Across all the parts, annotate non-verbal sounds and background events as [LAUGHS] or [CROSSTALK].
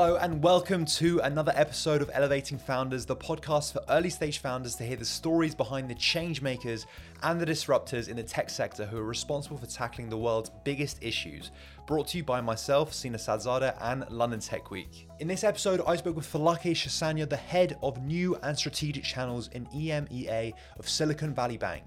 Hello, and welcome to another episode of Elevating Founders, the podcast for early stage founders to hear the stories behind the change makers and the disruptors in the tech sector who are responsible for tackling the world's biggest issues. Brought to you by myself, Sina Sadzada, and London Tech Week. In this episode, I spoke with Falake Shasanya, the head of new and strategic channels in EMEA of Silicon Valley Bank.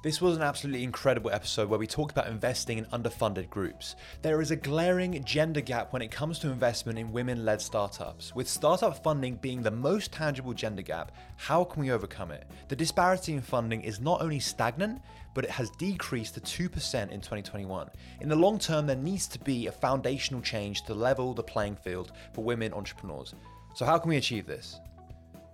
This was an absolutely incredible episode where we talked about investing in underfunded groups. There is a glaring gender gap when it comes to investment in women led startups. With startup funding being the most tangible gender gap, how can we overcome it? The disparity in funding is not only stagnant, but it has decreased to 2% in 2021. In the long term, there needs to be a foundational change to level the playing field for women entrepreneurs. So, how can we achieve this?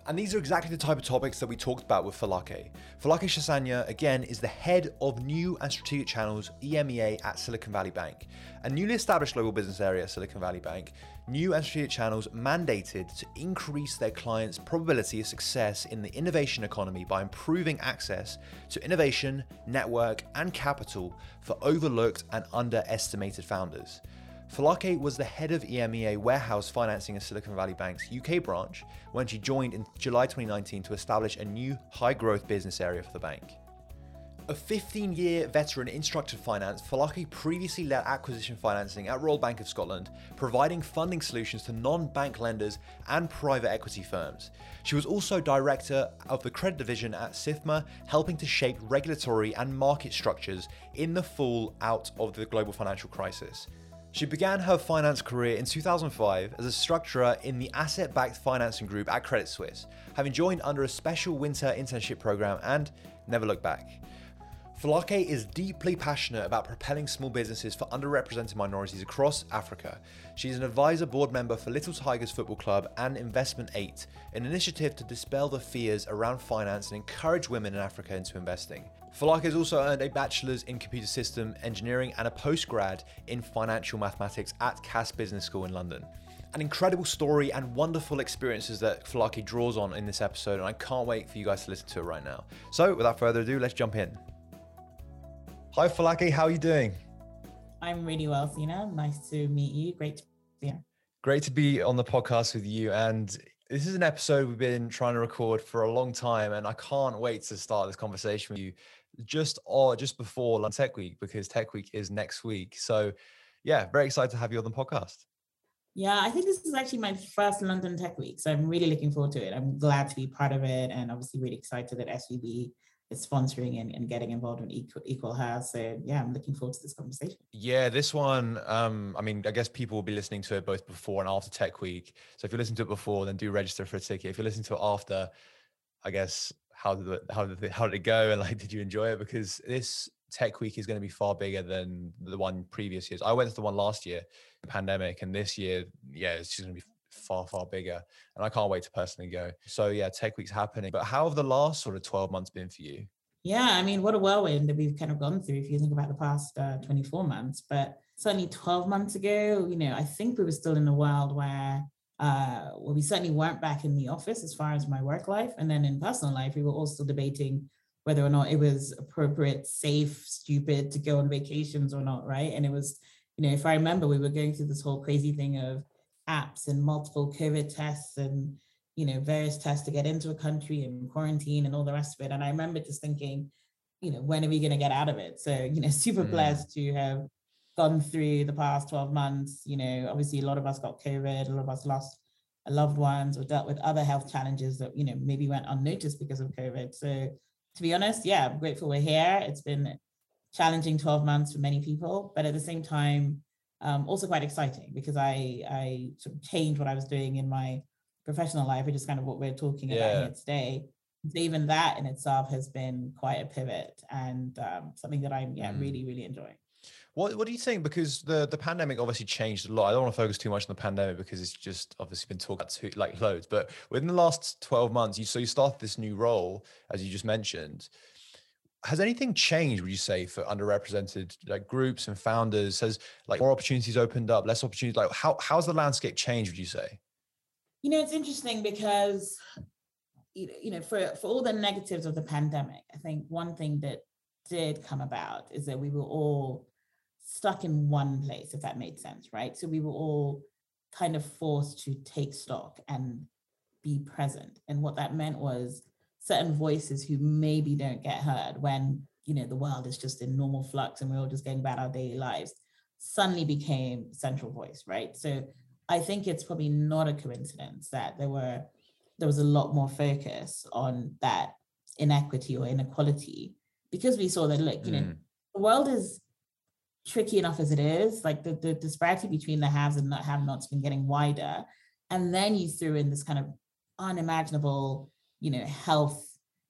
And these are exactly the type of topics that we talked about with Falake. Falake Shasanya, again, is the head of new and strategic channels EMEA at Silicon Valley Bank. A newly established global business area at Silicon Valley Bank, new and strategic channels mandated to increase their clients' probability of success in the innovation economy by improving access to innovation, network, and capital for overlooked and underestimated founders. Falake was the head of EMEA warehouse financing in Silicon Valley Bank's UK branch when she joined in July 2019 to establish a new high growth business area for the bank. A 15 year veteran in structured finance, Falake previously led acquisition financing at Royal Bank of Scotland, providing funding solutions to non bank lenders and private equity firms. She was also director of the credit division at SIFMA, helping to shape regulatory and market structures in the fall out of the global financial crisis. She began her finance career in 2005 as a structurer in the asset backed financing group at Credit Suisse, having joined under a special winter internship program and never looked back. Falake is deeply passionate about propelling small businesses for underrepresented minorities across Africa. She's an advisor board member for Little Tigers Football Club and Investment 8, an initiative to dispel the fears around finance and encourage women in Africa into investing. Falake has also earned a bachelor's in computer system engineering and a postgrad in financial mathematics at Cass Business School in London. An incredible story and wonderful experiences that Falake draws on in this episode, and I can't wait for you guys to listen to it right now. So, without further ado, let's jump in. Hi, Falake, How are you doing? I'm really well, Sina. Nice to meet you. Great to be here. Great to be on the podcast with you. And this is an episode we've been trying to record for a long time, and I can't wait to start this conversation with you just or just before London Tech Week because Tech Week is next week. So, yeah, very excited to have you on the podcast. Yeah, I think this is actually my first London Tech Week, so I'm really looking forward to it. I'm glad to be part of it, and obviously really excited that SVB is sponsoring and, and getting involved in equal equal house so yeah i'm looking forward to this conversation yeah this one um i mean i guess people will be listening to it both before and after tech week so if you listen to it before then do register for a ticket if you're listening to it after i guess how did it how did it, how did it go and like did you enjoy it because this tech week is going to be far bigger than the one previous years i went to the one last year the pandemic and this year yeah it's just going to be far, far bigger. And I can't wait to personally go. So yeah, Tech Week's happening. But how have the last sort of 12 months been for you? Yeah, I mean, what a whirlwind that we've kind of gone through if you think about the past uh, 24 months. But certainly 12 months ago, you know, I think we were still in a world where uh, well, we certainly weren't back in the office as far as my work life. And then in personal life, we were all still debating whether or not it was appropriate, safe, stupid to go on vacations or not, right? And it was, you know, if I remember, we were going through this whole crazy thing of apps and multiple COVID tests and you know various tests to get into a country and quarantine and all the rest of it. And I remember just thinking, you know, when are we going to get out of it? So you know, [LAUGHS] super mm. blessed to have gone through the past 12 months. You know, obviously a lot of us got COVID, a lot of us lost loved ones or dealt with other health challenges that you know maybe went unnoticed because of COVID. So to be honest, yeah, I'm grateful we're here. It's been challenging 12 months for many people, but at the same time, um, also quite exciting because I I sort of changed what I was doing in my professional life, which is kind of what we're talking yeah. about here today. So even that in itself has been quite a pivot and um, something that I'm yeah mm. really really enjoying. What What do you think? Because the the pandemic obviously changed a lot. I don't want to focus too much on the pandemic because it's just obviously been talked about too, like loads. But within the last twelve months, you so you started this new role as you just mentioned has anything changed would you say for underrepresented like groups and founders has like more opportunities opened up less opportunities like how how's the landscape changed would you say you know it's interesting because you know for for all the negatives of the pandemic i think one thing that did come about is that we were all stuck in one place if that made sense right so we were all kind of forced to take stock and be present. And what that meant was certain voices who maybe don't get heard when, you know, the world is just in normal flux and we're all just going about our daily lives suddenly became central voice, right? So I think it's probably not a coincidence that there were there was a lot more focus on that inequity or inequality because we saw that look, you mm. know, the world is tricky enough as it is. Like the, the disparity between the haves and not have nots been getting wider. And then you threw in this kind of unimaginable, you know, health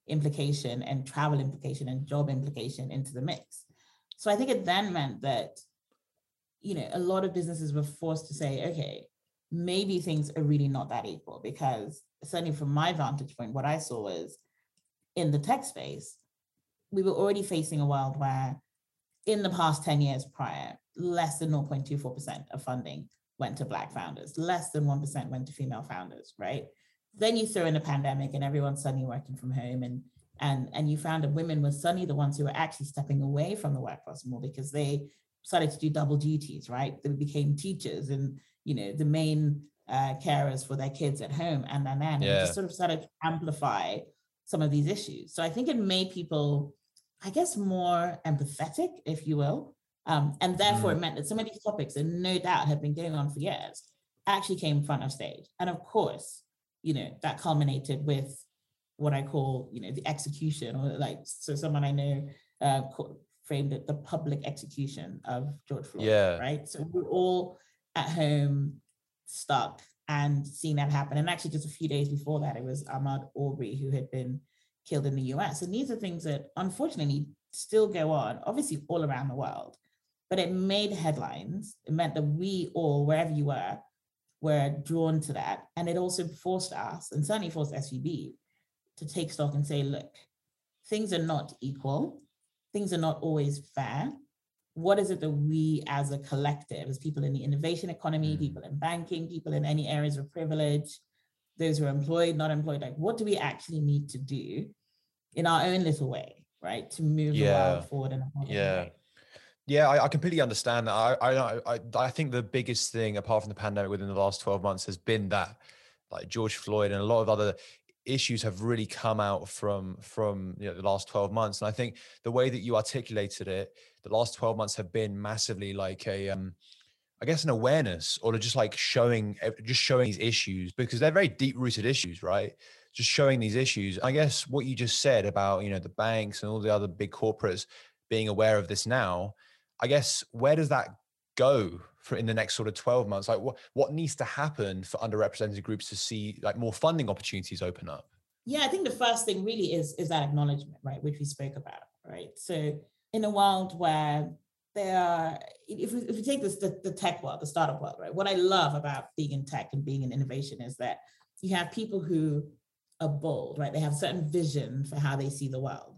implication and travel implication and job implication into the mix. So I think it then meant that, you know, a lot of businesses were forced to say, okay, maybe things are really not that equal because certainly from my vantage point, what I saw was in the tech space, we were already facing a world where in the past 10 years prior, less than 0.24% of funding went to Black founders, less than 1% went to female founders, right? Then you throw in a pandemic and everyone's suddenly working from home and and and you found that women were suddenly the ones who were actually stepping away from the workforce more because they started to do double duties, right? They became teachers and you know the main uh, carers for their kids at home and then and yeah. just sort of started to amplify some of these issues. So I think it made people I guess, more empathetic, if you will. Um, and therefore, mm. it meant that some of these topics, and no doubt had been going on for years, actually came front of stage. And of course, you know, that culminated with what I call, you know, the execution, or like, so someone I know uh, framed it the public execution of George Floyd. Yeah. Right. So we're all at home stuck and seeing that happen. And actually, just a few days before that, it was Ahmaud Arbery who had been killed in the US. And these are things that unfortunately still go on, obviously all around the world. But it made headlines. It meant that we all, wherever you were, were drawn to that. And it also forced us, and certainly forced SVB, to take stock and say, look, things are not equal. Things are not always fair. What is it that we as a collective, as people in the innovation economy, mm. people in banking, people in any areas of privilege, those who are employed, not employed, like what do we actually need to do in our own little way, right, to move yeah. the world forward in a yeah. Way. Yeah, I, I, completely understand that. I, I, I, I think the biggest thing, apart from the pandemic, within the last twelve months, has been that, like George Floyd and a lot of other issues have really come out from from you know, the last 12 months and i think the way that you articulated it the last 12 months have been massively like a um I guess an awareness or just like showing just showing these issues because they're very deep rooted issues, right? Just showing these issues. I guess what you just said about, you know, the banks and all the other big corporates being aware of this now, I guess where does that go for in the next sort of 12 months? Like what what needs to happen for underrepresented groups to see like more funding opportunities open up? Yeah, I think the first thing really is is that acknowledgement, right, which we spoke about, right? So in a world where there are, if we, if we take this, the, the tech world, the startup world, right? What I love about being in tech and being in innovation is that you have people who are bold, right? They have a certain vision for how they see the world.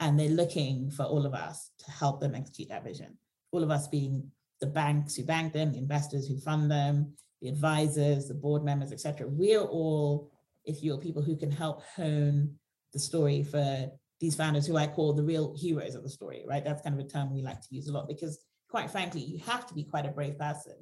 And they're looking for all of us to help them execute that vision. All of us being the banks who bank them, the investors who fund them, the advisors, the board members, etc. We're all, if you're people who can help hone the story for these founders who I call the real heroes of the story, right? That's kind of a term we like to use a lot because, quite frankly, you have to be quite a brave person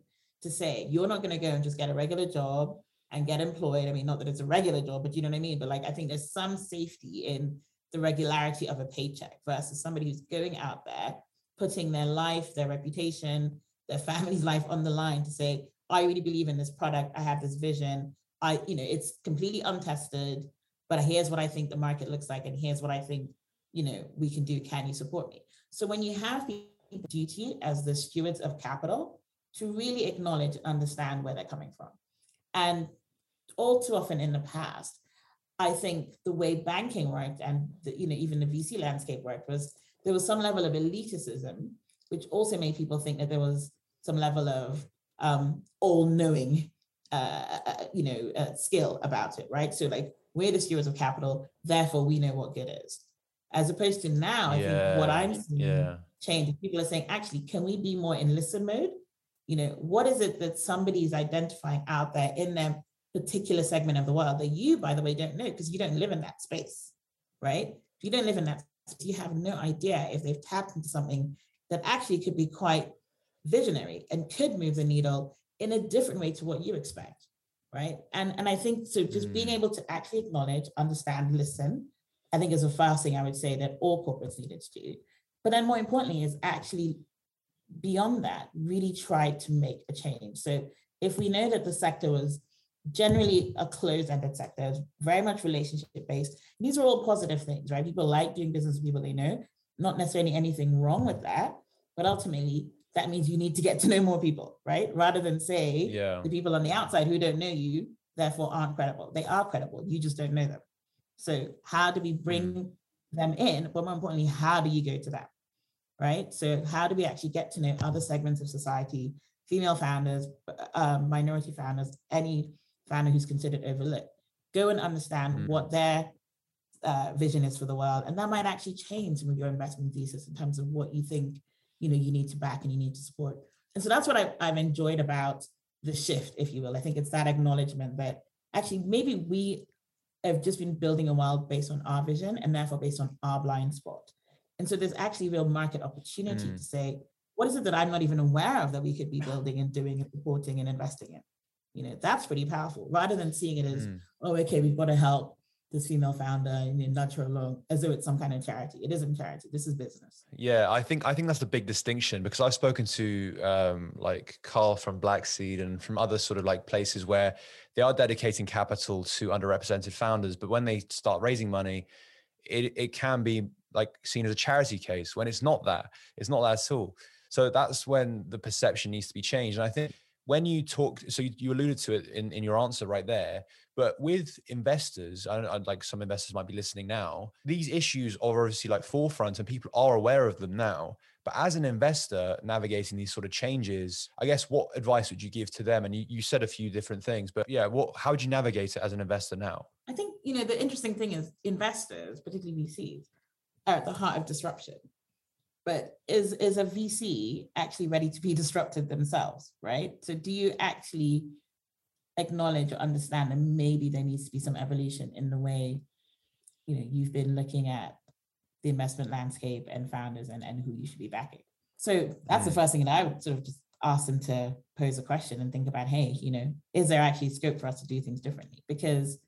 to say you're not going to go and just get a regular job and get employed. I mean, not that it's a regular job, but you know what I mean? But like, I think there's some safety in the regularity of a paycheck versus somebody who's going out there, putting their life, their reputation, their family's [LAUGHS] life on the line to say, I really believe in this product. I have this vision. I, you know, it's completely untested but here's what I think the market looks like, and here's what I think, you know, we can do. Can you support me? So when you have people duty as the stewards of capital to really acknowledge and understand where they're coming from. And all too often in the past, I think the way banking worked and the, you know even the VC landscape worked was there was some level of elitism, which also made people think that there was some level of um, all-knowing, uh, uh you know, uh, skill about it, right? So like we're the stewards of capital, therefore we know what good is. As opposed to now, I yeah, think what I'm seeing yeah. change, people are saying, actually, can we be more in listen mode? You know, what is it that somebody is identifying out there in their particular segment of the world that you, by the way, don't know because you don't live in that space, right? If you don't live in that, you have no idea if they've tapped into something that actually could be quite visionary and could move the needle in a different way to what you expect. Right. And and I think so just mm. being able to actually acknowledge, understand, listen, I think is the first thing I would say that all corporates needed to do. But then more importantly is actually beyond that, really try to make a change. So if we know that the sector was generally a closed-ended sector, very much relationship-based, these are all positive things, right? People like doing business with people they know, not necessarily anything wrong with that, but ultimately that means you need to get to know more people, right? Rather than say yeah. the people on the outside who don't know you, therefore aren't credible. They are credible, you just don't know them. So how do we bring mm. them in? But more importantly, how do you go to that? right? So how do we actually get to know other segments of society, female founders, um, minority founders, any founder who's considered overlooked? Go and understand mm. what their uh, vision is for the world, and that might actually change some of your investment thesis in terms of what you think you know you need to back and you need to support. And so that's what I, I've enjoyed about the shift, if you will. I think it's that acknowledgement that actually maybe we have just been building a world based on our vision and therefore based on our blind spot. And so there's actually real market opportunity mm. to say, what is it that I'm not even aware of that we could be building and doing and supporting and investing in? You know, that's pretty powerful rather than seeing it as, mm. oh, okay, we've got to help this female founder and nudge her as though it's some kind of charity. It isn't charity. This is business. Yeah, I think I think that's the big distinction because I've spoken to um, like Carl from Blackseed and from other sort of like places where they are dedicating capital to underrepresented founders, but when they start raising money, it, it can be like seen as a charity case when it's not that. It's not that at all. So that's when the perception needs to be changed. And I think when you talk, so you, you alluded to it in, in your answer right there, but with investors, I, I like some investors might be listening now. These issues are obviously like forefront, and people are aware of them now. But as an investor navigating these sort of changes, I guess what advice would you give to them? And you, you said a few different things, but yeah, what how would you navigate it as an investor now? I think you know the interesting thing is investors, particularly VCs, are at the heart of disruption. But is is a VC actually ready to be [LAUGHS] disrupted themselves, right? So do you actually acknowledge or understand that maybe there needs to be some evolution in the way you know you've been looking at the investment landscape and founders and, and who you should be backing. So that's the mm. first thing that I would sort of just ask them to pose a question and think about, hey, you know, is there actually scope for us to do things differently? Because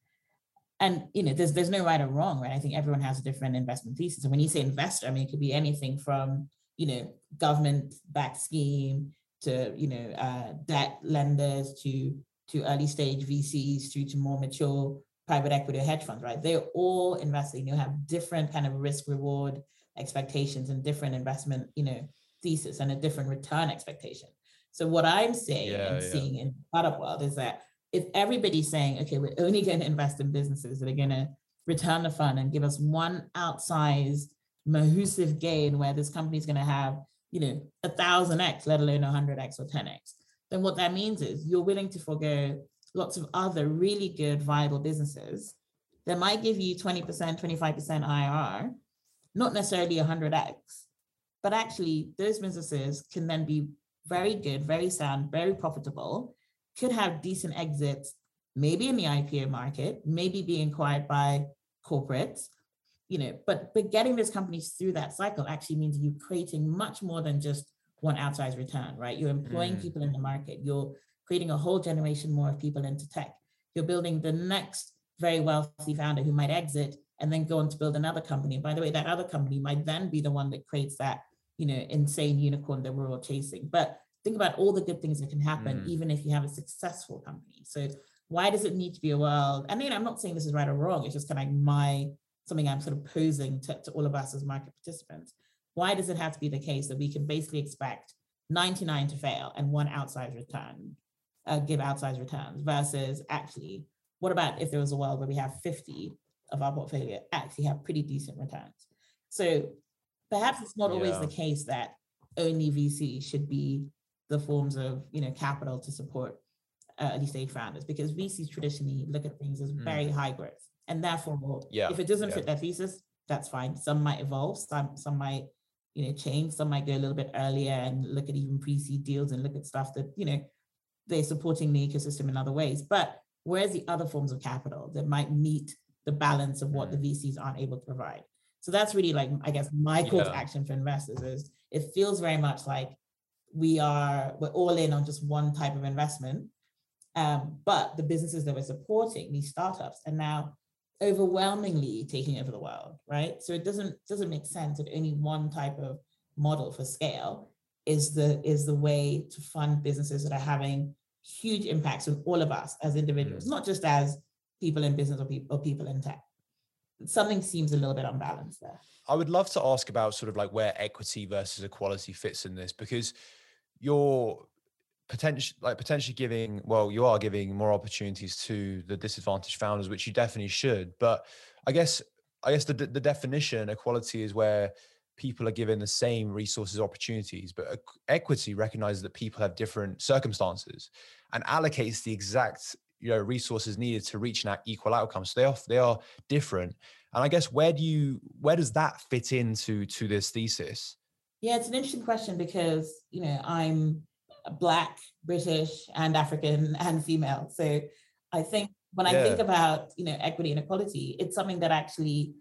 and you know there's there's no right or wrong right? I think everyone has a different investment thesis. And when you say investor i mean it could be anything from you know government backed scheme to you know uh, debt lenders to to early stage vcs through to more mature private equity or hedge funds right? They're all investing. You have different kind of risk reward expectations and different investment you know thesis and a different return expectation. So what i'm saying yeah, and yeah. seeing in the startup world is that if everybody's saying, okay, we're only going to invest in businesses that are going to return the fund and give us one outsized massive gain where this company is going to have, you know, a thousand X, let alone a hundred X or 10X, then what that means is you're willing to forego lots of other really good viable businesses that might give you 20%, 25% IR, not necessarily 100X, but actually those businesses can then be very good, very sound, very profitable, could have decent exits, maybe in the IPO market, maybe being acquired by corporates, you know, but but getting those companies through that cycle actually means you're creating much more than just one outsized return, right? You're employing mm. people in the market. You're creating a whole generation more of people into tech. You're building the next very wealthy founder who might exit and then go on to build another company. And by the way, that other company might then be the one that creates that, you know, insane unicorn that we're all chasing. But think about all the good things that can happen, mm. even if you have a successful company. So why does it need to be a world? I mean, I'm not saying this is right or wrong. It's just kind of like my something I'm sort of posing to, to all of us as market participants. Why does it have to be the case that we can basically expect 99 to fail and one outside return, uh, give outside returns versus actually, what about if there was a world where we have 50 of our portfolio actually have pretty decent returns? So perhaps it's not yeah. always the case that only VC should be the forms of you know capital to support uh, early stage founders because VCs traditionally look at things as very mm. high growth and therefore yeah, if it doesn't yeah. fit their thesis that's fine some might evolve some some might you know change some might go a little bit earlier and look at even pre-seed deals and look at stuff that you know they're supporting the ecosystem in other ways but where's the other forms of capital that might meet the balance of what mm. the VCs aren't able to provide so that's really like i guess my call yeah. to action for investors is it feels very much like we are we're all in on just one type of investment. Um, but the businesses that we're supporting, these startups, are now overwhelmingly taking over the world, right? So it doesn't doesn't make sense that only one type of model for scale is the is the way to fund businesses that are having huge impacts on all of us as individuals, mm. not just as people in business or people or people in tech. Something seems a little bit unbalanced there. I would love to ask about sort of like where equity versus equality fits in this because you're potentially like potentially giving well you are giving more opportunities to the disadvantaged founders which you definitely should but i guess i guess the, the definition equality is where people are given the same resources opportunities but equity recognizes that people have different circumstances and allocates the exact you know resources needed to reach an equal outcome so they are they are different and i guess where do you where does that fit into to this thesis yeah it's an interesting question because you know i'm black british and african and female. So i think when yeah. i think about you know equity and equality it's something that actually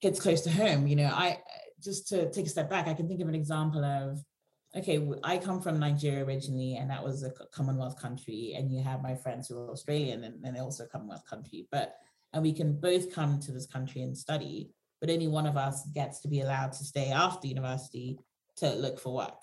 hits close to home you know. I just to take a step back i can think of an example of okay i come from nigeria originally and that was a commonwealth country and you have my friends who are australian and, and also commonwealth country but and we can both come to this country and study but only one of us gets to be allowed to stay after university to look for work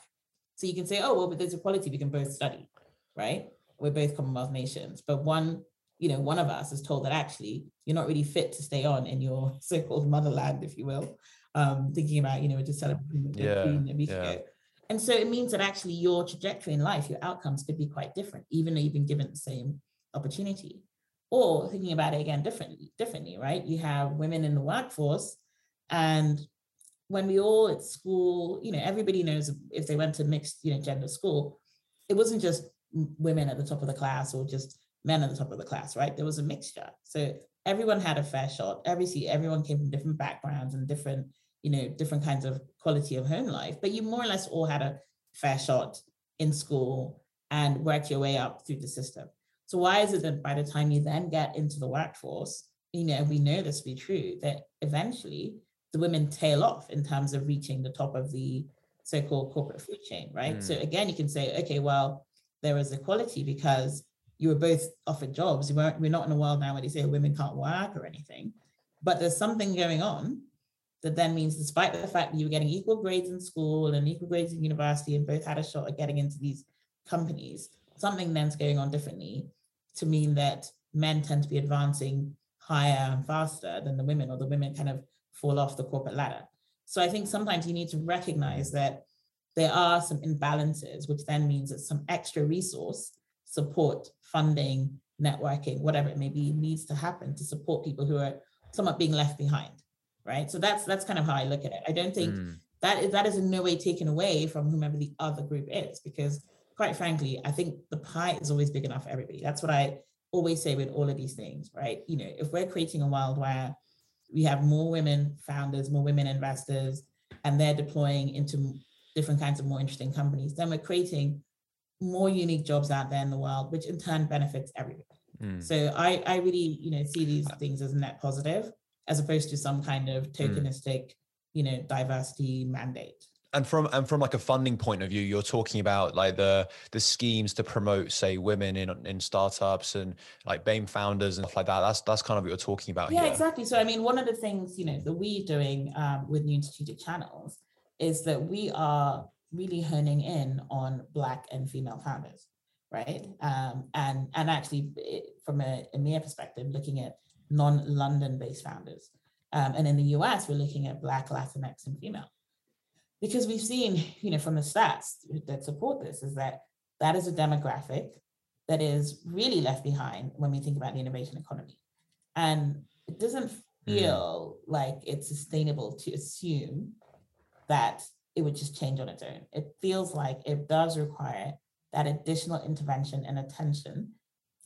so you can say, oh, well, but there's equality, we can both study, right? We're both Commonwealth nations. But one, you know, one of us is told that actually you're not really fit to stay on in your [LAUGHS] so-called motherland, if you will. Um, thinking about, you know, we're just celebrating yeah, a week yeah. ago. And so it means that actually your trajectory in life, your outcomes could be quite different, even though you've been given the same opportunity. Or thinking about it again differently, differently, right? You have women in the workforce and when we all at school, you know, everybody knows if they went to mixed, you know, gender school, it wasn't just women at the top of the class or just men at the top of the class, right? There was a mixture. So everyone had a fair shot. Every see everyone came from different backgrounds and different, you know, different kinds of quality of home life, but you more or less all had a fair shot in school and worked your way up through the system. So why is it that by the time you then get into the workforce, you know, we know this to be true, that eventually the women tail off in terms of reaching the top of the so-called corporate food chain, right? Mm. So again, you can say, okay, well, there is equality because you were both offered jobs. We're, we're not in a world now where they say women can't work or anything, but there's something going on that then means despite the fact that you were getting equal grades in school and equal grades in university and both had a shot at getting into these companies, something then's going on differently to mean that men tend to be advancing higher and faster than the women, or the women kind of fall off the corporate ladder. So I think sometimes you need to recognize that there are some imbalances, which then means that some extra resource, support, funding, networking, whatever it may be, needs to happen to support people who are somewhat being left behind. Right. So that's that's kind of how I look at it. I don't think mm. that is that is in no way taken away from whomever the other group is, because quite frankly, I think the pie is always big enough for everybody. That's what I always say with all of these things, right? You know, if we're creating a world where we have more women founders, more women investors, and they're deploying into different kinds of more interesting companies, then we're creating more unique jobs out there in the world, which in turn benefits everybody. Mm. So I, I really, you know, see these things as net positive, as opposed to some kind of hmm. tokenistic, mm. you know, diversity mandate and from and from like a funding point of view you're talking about like the the schemes to promote say women in in startups and like BAME founders and stuff like that. That's that's kind of what you're talking about yeah here. exactly. So i mean one of the things you know that we're doing um, with new strategic channels is that we are really honing in on black and female founders right? Um, and and actually it, from a EMEA perspective looking at non-london based founders. Um, and in the us we're looking at black latinx and female because we've seen, you know, from the stats that support this, is that that is a demographic that is really left behind when we think about the innovation economy. And it doesn't hmm. feel mm. like it's sustainable to assume that it would just change on its own. It feels like it does require that additional intervention and attention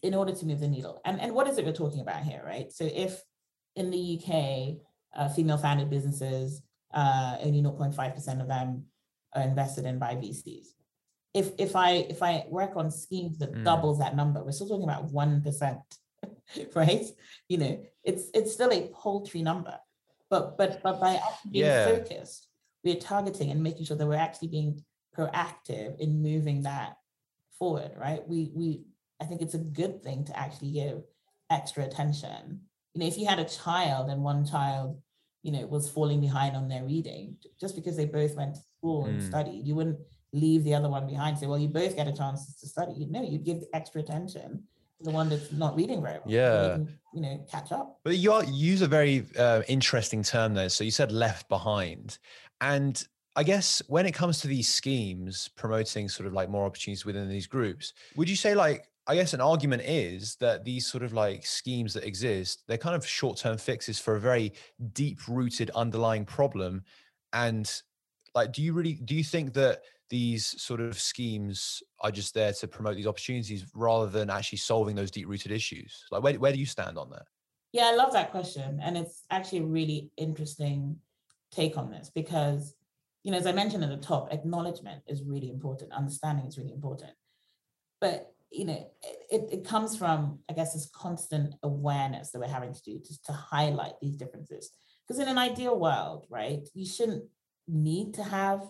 in order to move the needle. And, and what is it we're talking about here, right? So if in the UK, uh, female founded businesses uh, only 0.5% of them are invested in by VCs. If if I if I work on schemes that mm. doubles that number, we're still talking about one percent, [LAUGHS] right? You know, it's it's still a paltry number, but but but by actually being yeah. focused, we're targeting and making sure that we're actually being proactive in moving that forward, right? We we I think it's a good thing to actually give extra attention. You know, if you had a child and one child, you know, was falling behind on their reading, just because they both went to school and mm. studied, you wouldn't leave the other one behind. Say, well, you both get a chance to study. No, you give extra attention to the one that's not reading very well. Yeah. Can, you know, catch up. But you, are, you use a very uh, interesting term there. So you said left behind. And I guess when it comes to these schemes promoting sort of like more opportunities within these groups, would you say like I guess an argument is that these sort of like schemes that exist, they're kind of short-term fixes for a very deep-rooted underlying problem. And like, do you really do you think that these sort of schemes are just there to promote these opportunities rather than actually solving those deep-rooted issues? Like, where where do you stand on that? Yeah, I love that question, and it's actually a really interesting take on this because, you know, as I mentioned at the top, acknowledgement is really important, understanding is really important, but you know, it, it comes from, I guess, this constant awareness that we're having to do just to highlight these differences. Because in an ideal world, right, you shouldn't need to have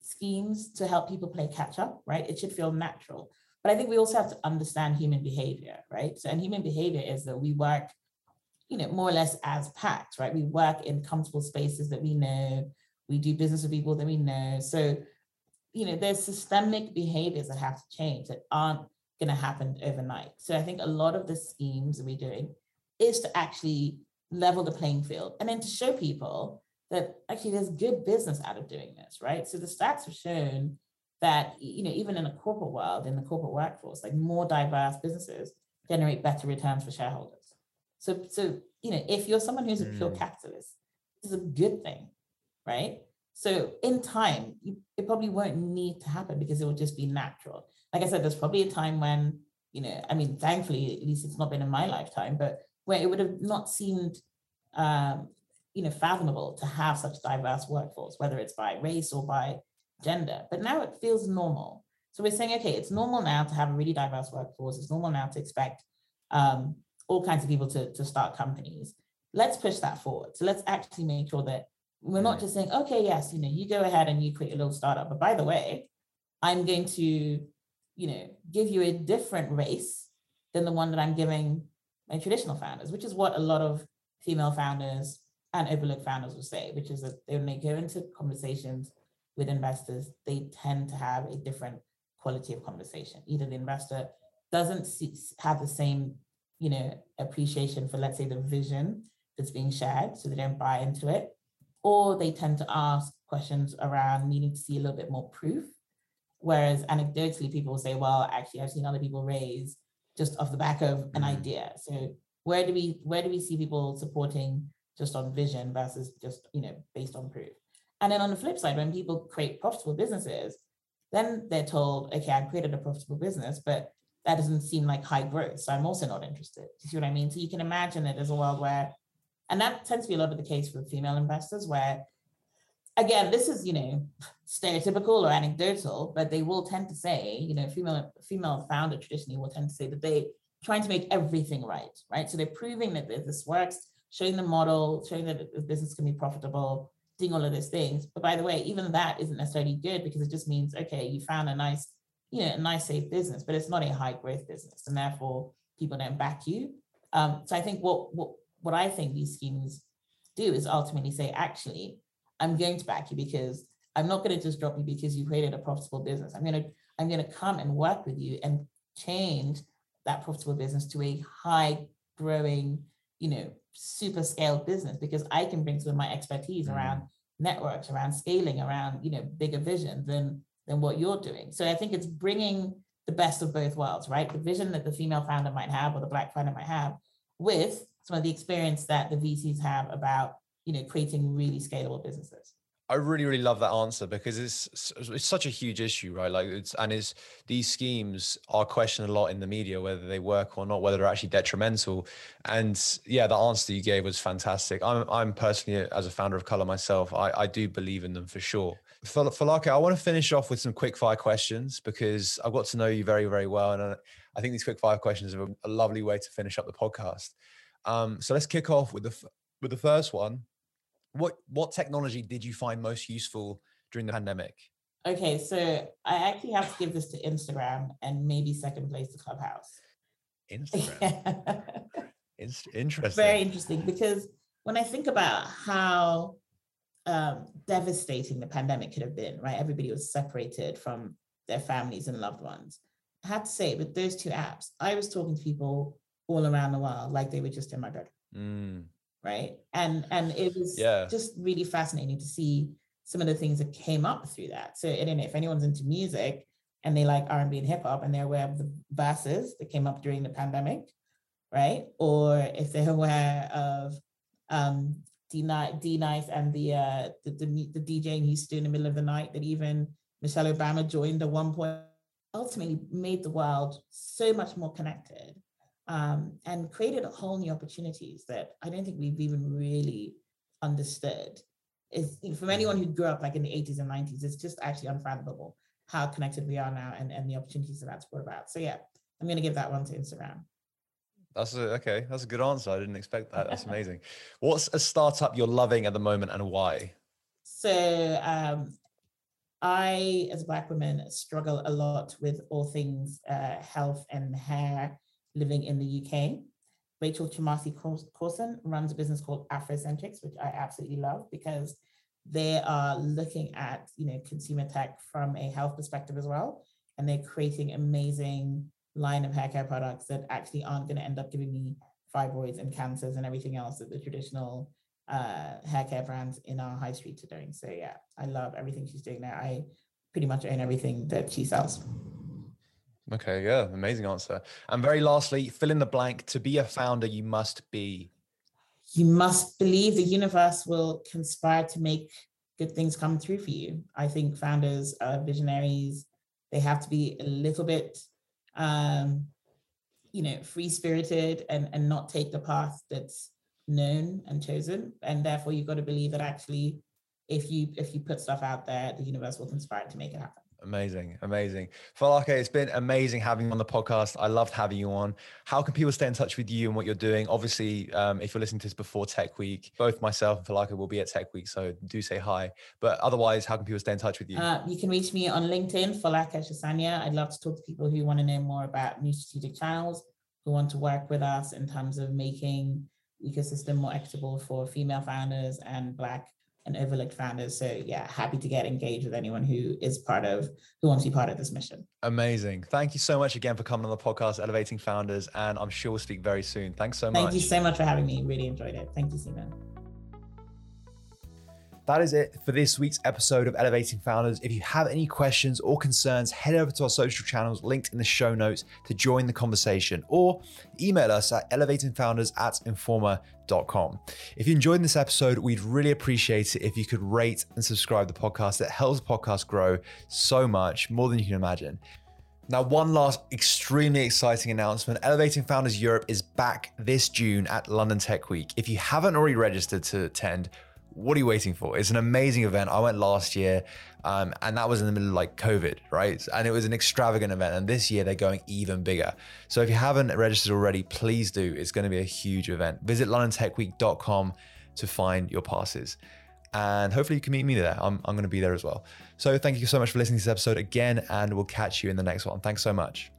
schemes to help people play catch up, right? It should feel natural. But I think we also have to understand human behavior, right? So, and human behavior is that we work, you know, more or less as packs, right? We work in comfortable spaces that we know, we do business with people that we know. So, you know, there's systemic behaviors that have to change that aren't going to happen overnight. So I think a lot of the schemes we're doing is to actually level the playing field and then to show people that actually there's good business out of doing this, right? So the stats have shown that, you know, even in a corporate world, in the corporate workforce, like more diverse businesses generate better returns for shareholders. So, so you know, if you're someone who's a pure mm. capitalist, this is a good thing, right? So in time, you, it probably won't need to happen because it will just be natural like I said, there's probably a time when, you know, I mean, thankfully, at least it's not been in my lifetime, but where it would have not seemed, um, you know, fathomable to have such diverse workforce, whether it's by race or by gender. But now it feels normal. So we're saying, okay, it's normal now to have a really diverse workforce. It's normal now to expect um, all kinds of people to, to start companies. Let's push that forward. So let's actually make sure that we're not just saying, okay, yes, you know, you go ahead and you create a little startup. But by the way, I'm going to you know, give you a different race than the one that I'm giving my traditional founders, which is what a lot of female founders and overlooked founders will say, which is that when they go into conversations with investors, they tend to have a different quality of conversation. Either the investor doesn't have the same, you know, appreciation for, let's say, the vision that's being shared, so they don't buy into it, or they tend to ask questions around needing to see a little bit more proof Whereas anecdotally, people will say, well, actually, I've seen other people raise just off the back of an mm-hmm. idea. So where do we where do we see people supporting just on vision versus just you know based on proof? And then on the flip side, when people create profitable businesses, then they're told, okay, I've created a profitable business, but that doesn't seem like high growth. So I'm also not interested. You see what I mean? So you can imagine that as a world where, and that tends to be a lot of the case for female investors, where again, this is, you know, stereotypical or anecdotal, but they will tend to say, you know, female female founder traditionally will tend to say that they trying to make everything right, right? So they're proving that this works, showing the model, showing that the business can be profitable, doing all of those things. But by the way, even that isn't necessarily good because it just means, okay, you found a nice, you know, a nice safe business, but it's not a high growth business, and therefore people don't back you. Um, so I think what what what I think these schemes do is ultimately say, actually, I'm going to back you because I'm not going to just drop you because you created a profitable business. I'm going to I'm going to come and work with you and change that profitable business to a high growing, you know, super scaled business because I can bring some of my expertise mm. around networks, around scaling, around, you know, bigger vision than than what you're doing. So I think it's bringing the best of both worlds, right? The vision that the female founder might have or the black founder might have with some of the experience that the VCs have about you know creating really scalable businesses I really, really love that answer because it's it's such a huge issue, right? Like it's and is these schemes are questioned a lot in the media whether they work or not, whether they're actually detrimental. And yeah, the answer you gave was fantastic. I'm I'm personally as a founder of Color myself, I, I do believe in them for sure. For Falake, I want to finish off with some quick fire questions because I've got to know you very, very well, and I, think these quick fire questions are a, a lovely way to finish up the podcast. Um, so let's kick off with the with the first one what what technology did you find most useful during the pandemic? Okay, so I actually have to give this to Instagram and maybe second place to Clubhouse. Instagram. [LAUGHS] It's interesting. Very interesting because when I think about how um, devastating the pandemic could have been, right? Everybody was separated from their families and loved ones. I had to say, with those two apps, I was talking to people all around the world like they were just in my bedroom. Mm. Right. And and it was yeah. just really fascinating to see some of the things that came up through that. So I don't know if anyone's into music and they like R&B and hip hop and they're aware of the Verzuz that came up during the pandemic, right? Or if they're [LAUGHS] aware of um, D Nice and the, uh, the, the the DJ in Houston in the middle of the night that even Michelle Obama joined at one point, ultimately made the world so much more connected um, and created a whole new opportunities that I don't think we've even really understood. Is from anyone who grew up like in the 80s and 90s, it's just actually unfathomable how connected we are now and, and the opportunities that that's brought about. So yeah, I'm going to give that one to Instagram. That's a, okay. That's a good answer. I didn't expect that. That's [LAUGHS] amazing. What's a startup you're loving at the moment and why? So um, I, as a Black woman, struggle a lot with all things uh, health and hair living in the UK. Rachel Chamasi Corson runs a business called Afrocenchix, which I absolutely love because they are looking at you know consumer tech from a health perspective as well, and they're creating amazing line of hair care products that actually aren't going to end up giving me fibroids and cancers and everything else that the traditional uh, hair care brands in our high streets are doing. So yeah, I love everything she's doing there. I pretty much own everything that she sells. Okay, yeah, amazing answer. And very lastly, fill in the blank. To be a founder, you must be. You must believe the universe will conspire to make good things come through for you. I think founders are visionaries. They have to be a little bit, um, you know, free spirited and and not take the path that's known and chosen. And therefore, you've got to believe that actually, if you if you put stuff out there, the universe will conspire to make it happen. Amazing, amazing. Falake, it's been amazing having you on the podcast. I loved having you on. How can people stay in touch with you and what you're doing? Obviously, um, if you're listening to this before Tech Week, both myself and Falake will be at Tech Week, so do say hi. But otherwise, how can people stay in touch with you? Uh, you can reach me on LinkedIn, Falake Shasanya. I'd love to talk to people who want to know more about new strategic channels, who want to work with us in terms of making ecosystem more equitable for female founders and Black and overlooked founders. So yeah, happy to get engaged with anyone who is part of who wants to be part of this mission. Amazing. Thank you so much again for coming on the podcast, Elevating Founders, and I'm sure we'll speak very soon. Thanks so much. Thank you so much for having me. Really enjoyed it. Thank you, Simon. That is it for this week's episode of Elevating Founders. If you have any questions or concerns, head over to our social channels linked in the show notes to join the conversation or email us at elevatingfounders at informa.com. If you enjoyed this episode, we'd really appreciate it if you could rate and subscribe the podcast. It helps the podcast grow so much, more than you can imagine. Now, one last extremely exciting announcement Elevating Founders Europe is back this June at London Tech Week. If you haven't already registered to attend, what are you waiting for? It's an amazing event. I went last year, um, and that was in the middle of like COVID, right? And it was an extravagant event. And this year they're going even bigger. So if you haven't registered already, please do. It's going to be a huge event. Visit londontechweek.com to find your passes. And hopefully you can meet me there. I'm, I'm going to be there as well. So thank you so much for listening to this episode again, and we'll catch you in the next one. Thanks so much.